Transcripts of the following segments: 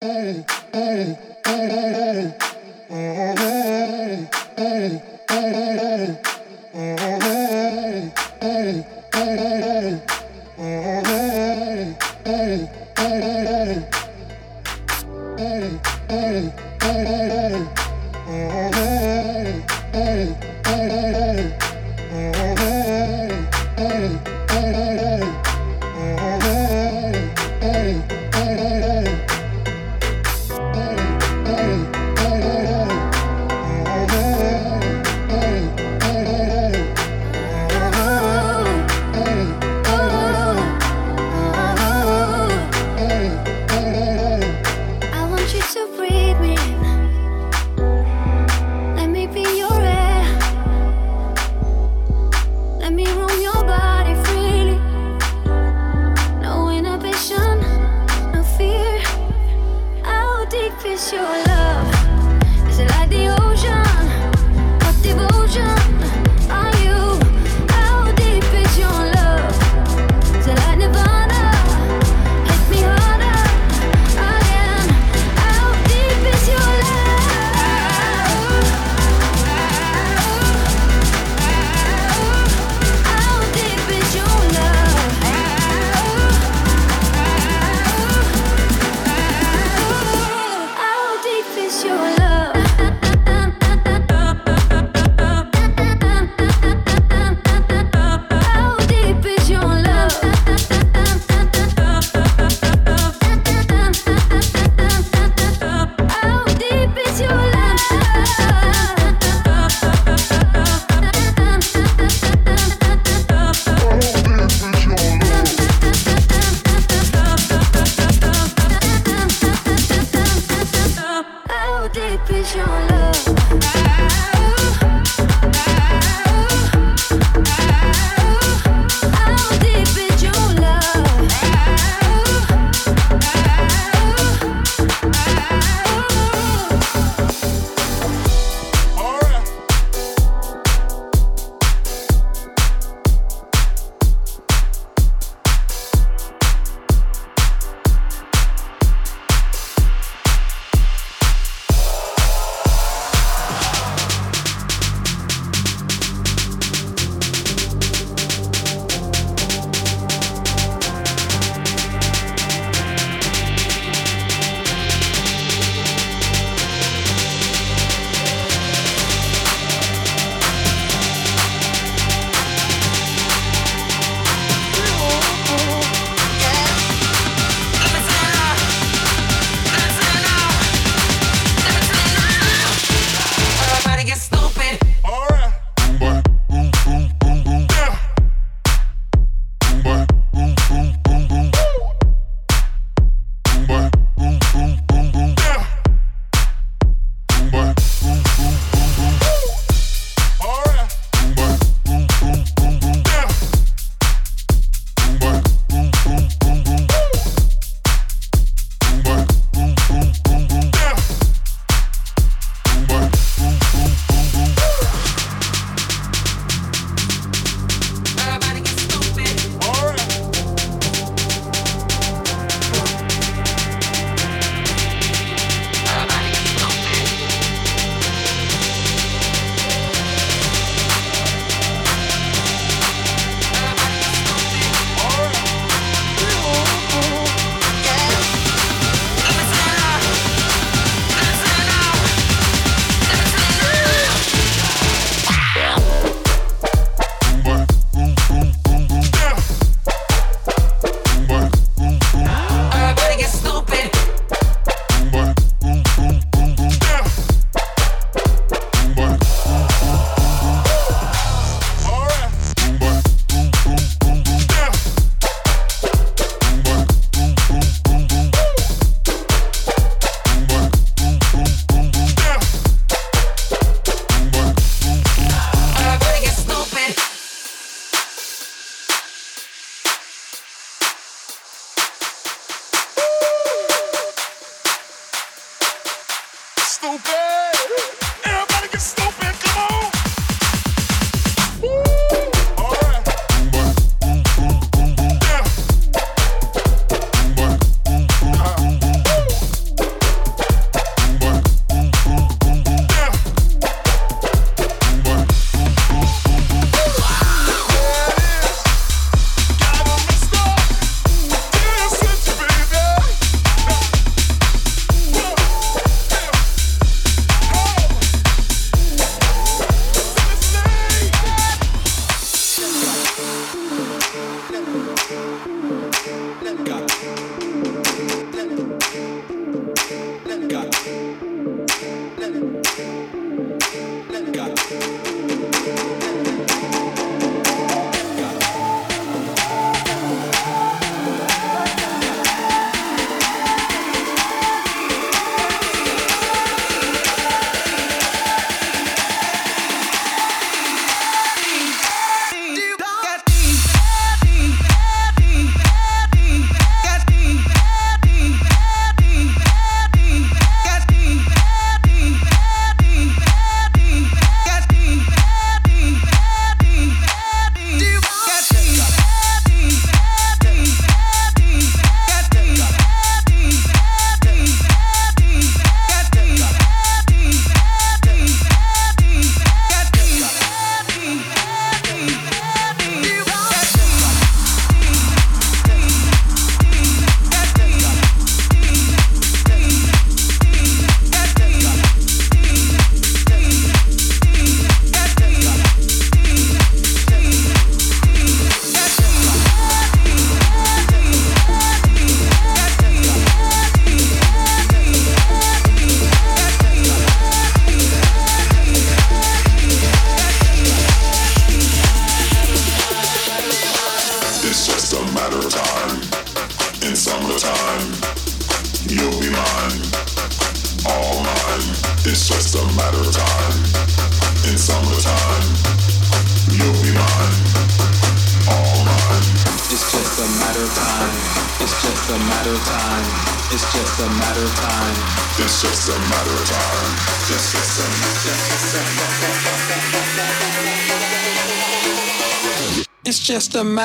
Boom,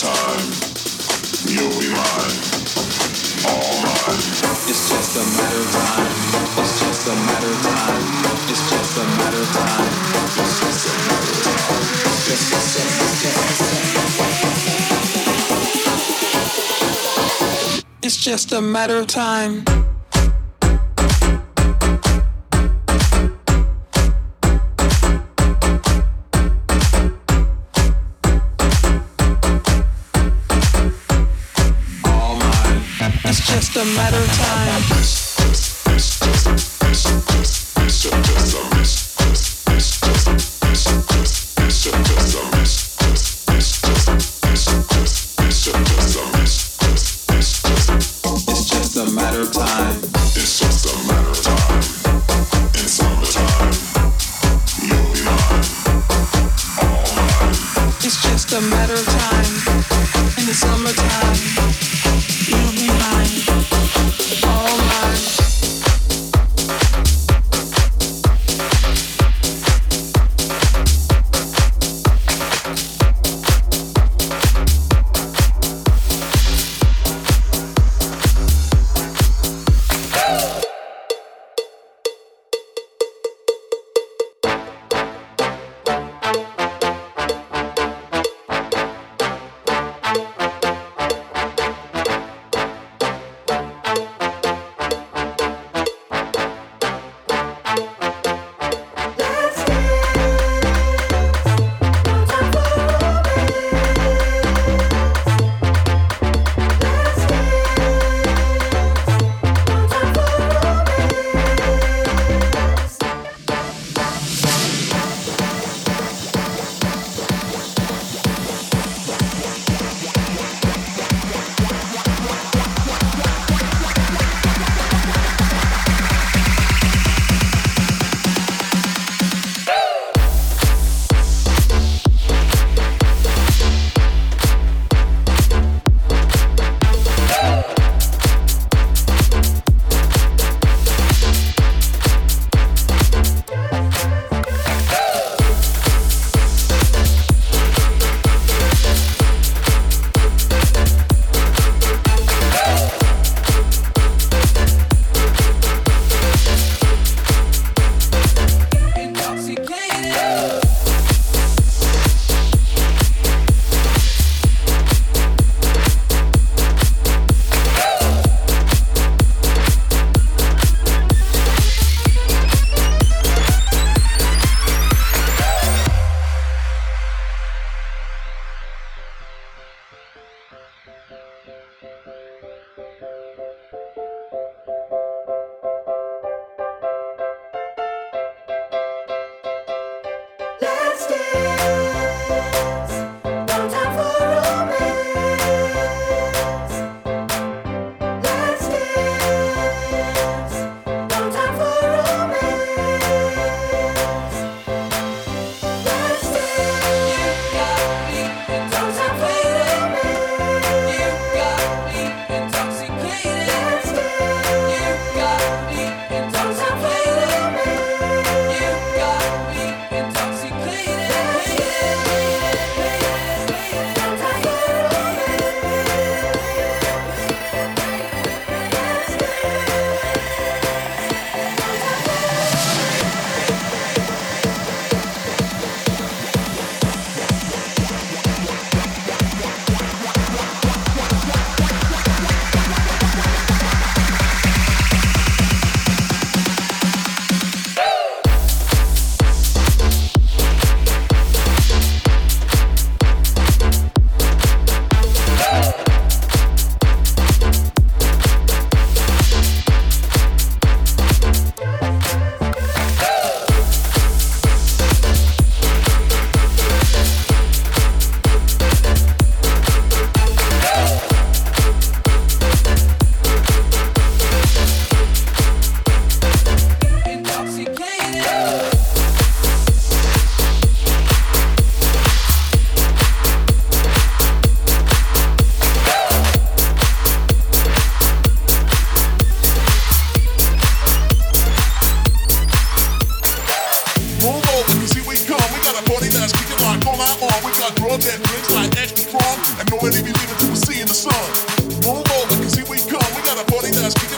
time, you'll be mine, all mine. It's just a matter of time. It's just a matter of time. It's just a matter of time. It's just a matter of time. It's just a matter of time. It's just a matter of time. a matter of time.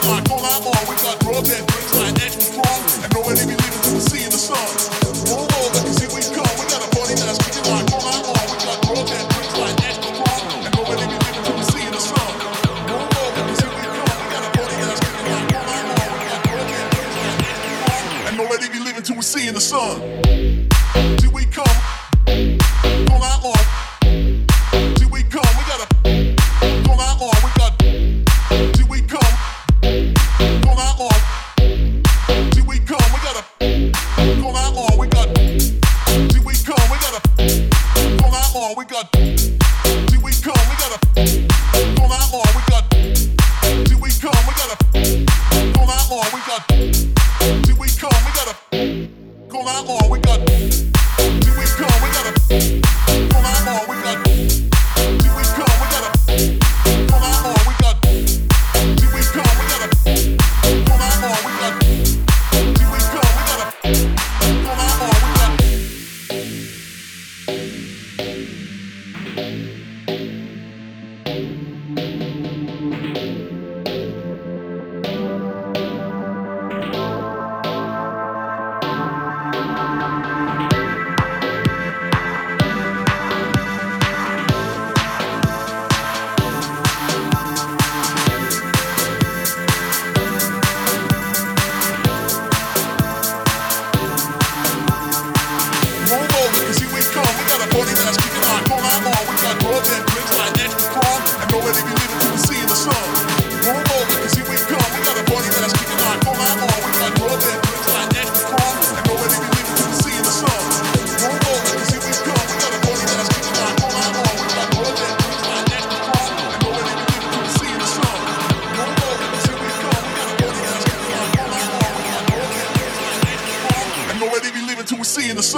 Like. We got roads and bricks like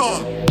on.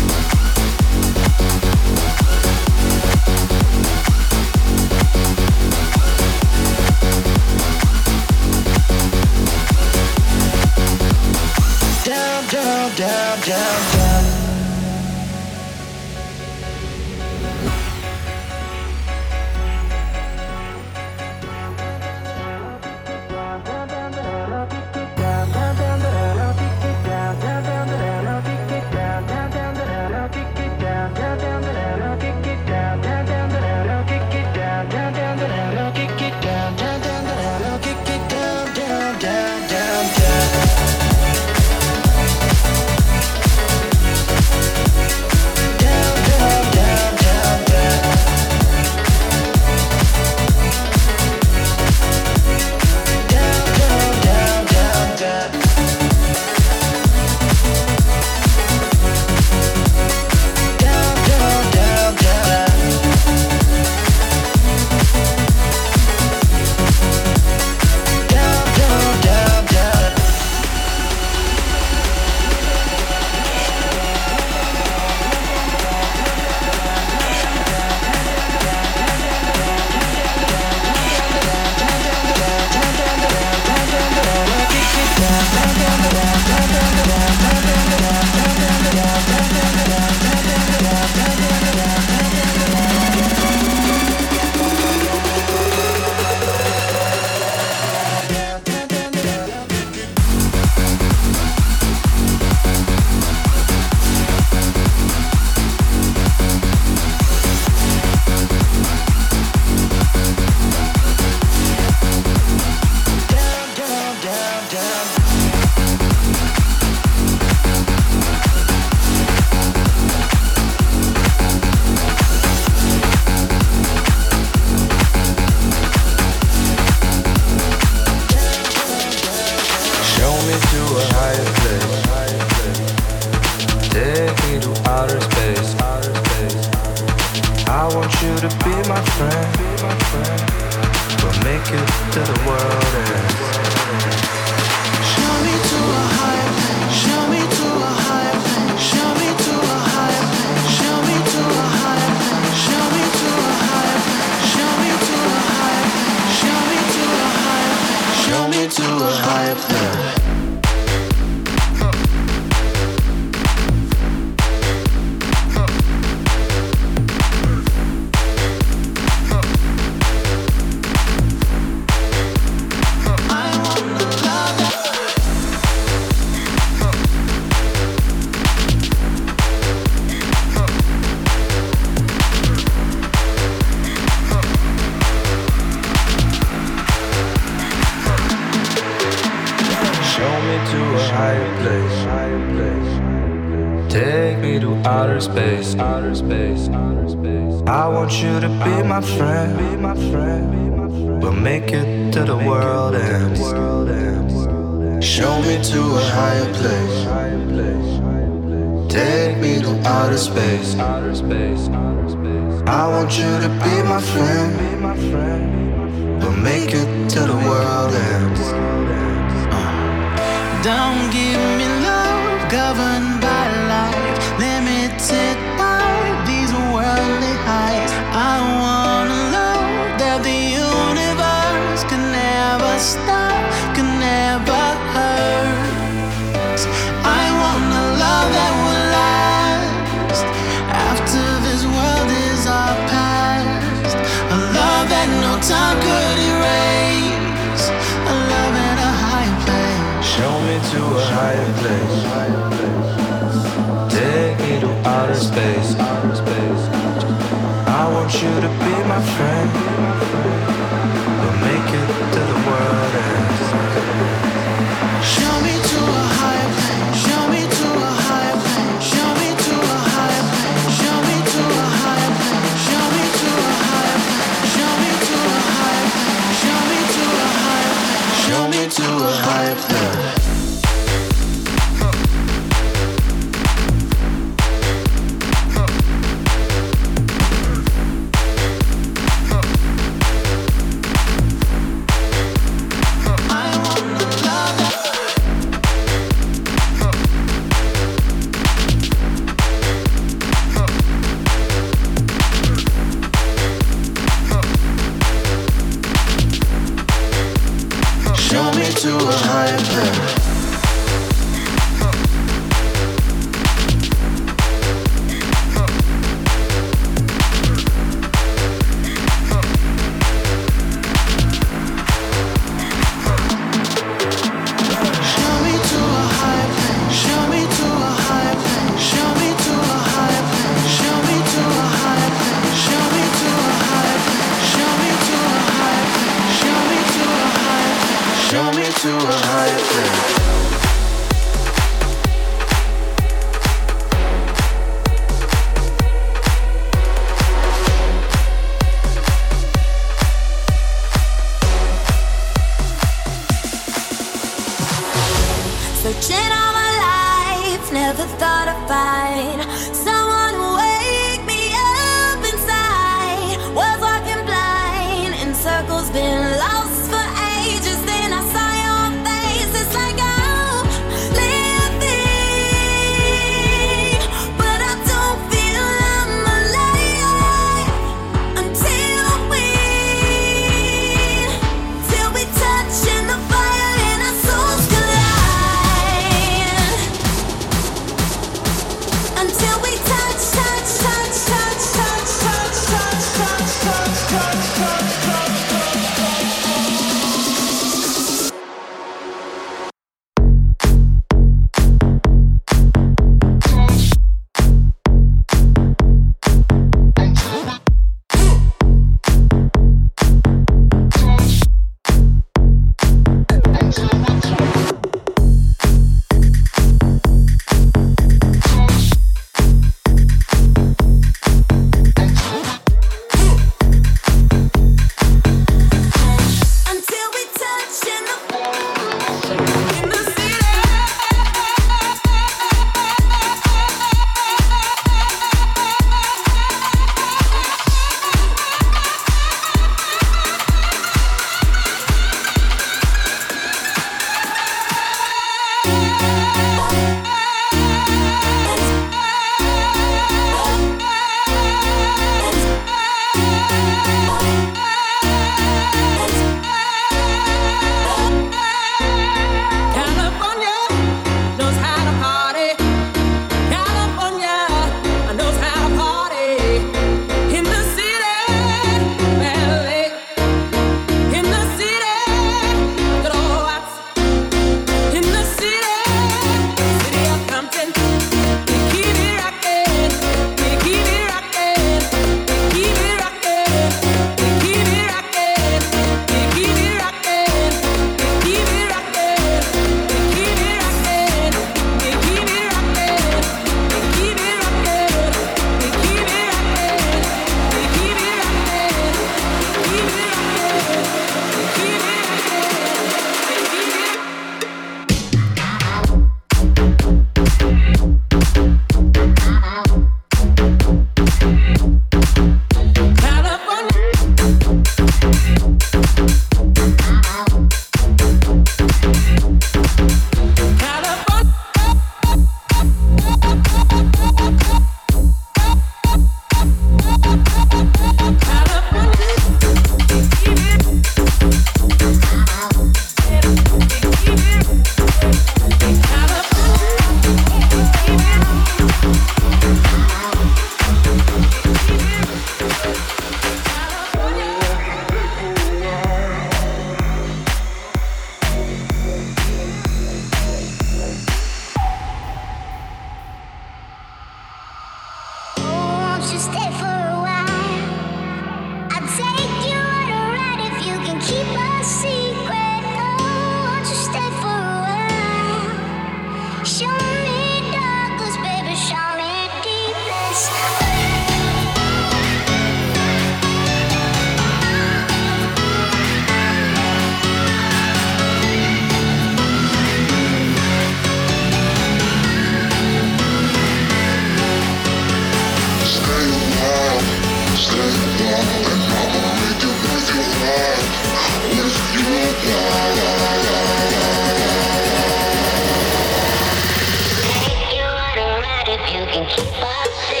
can keep us safe.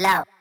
Thank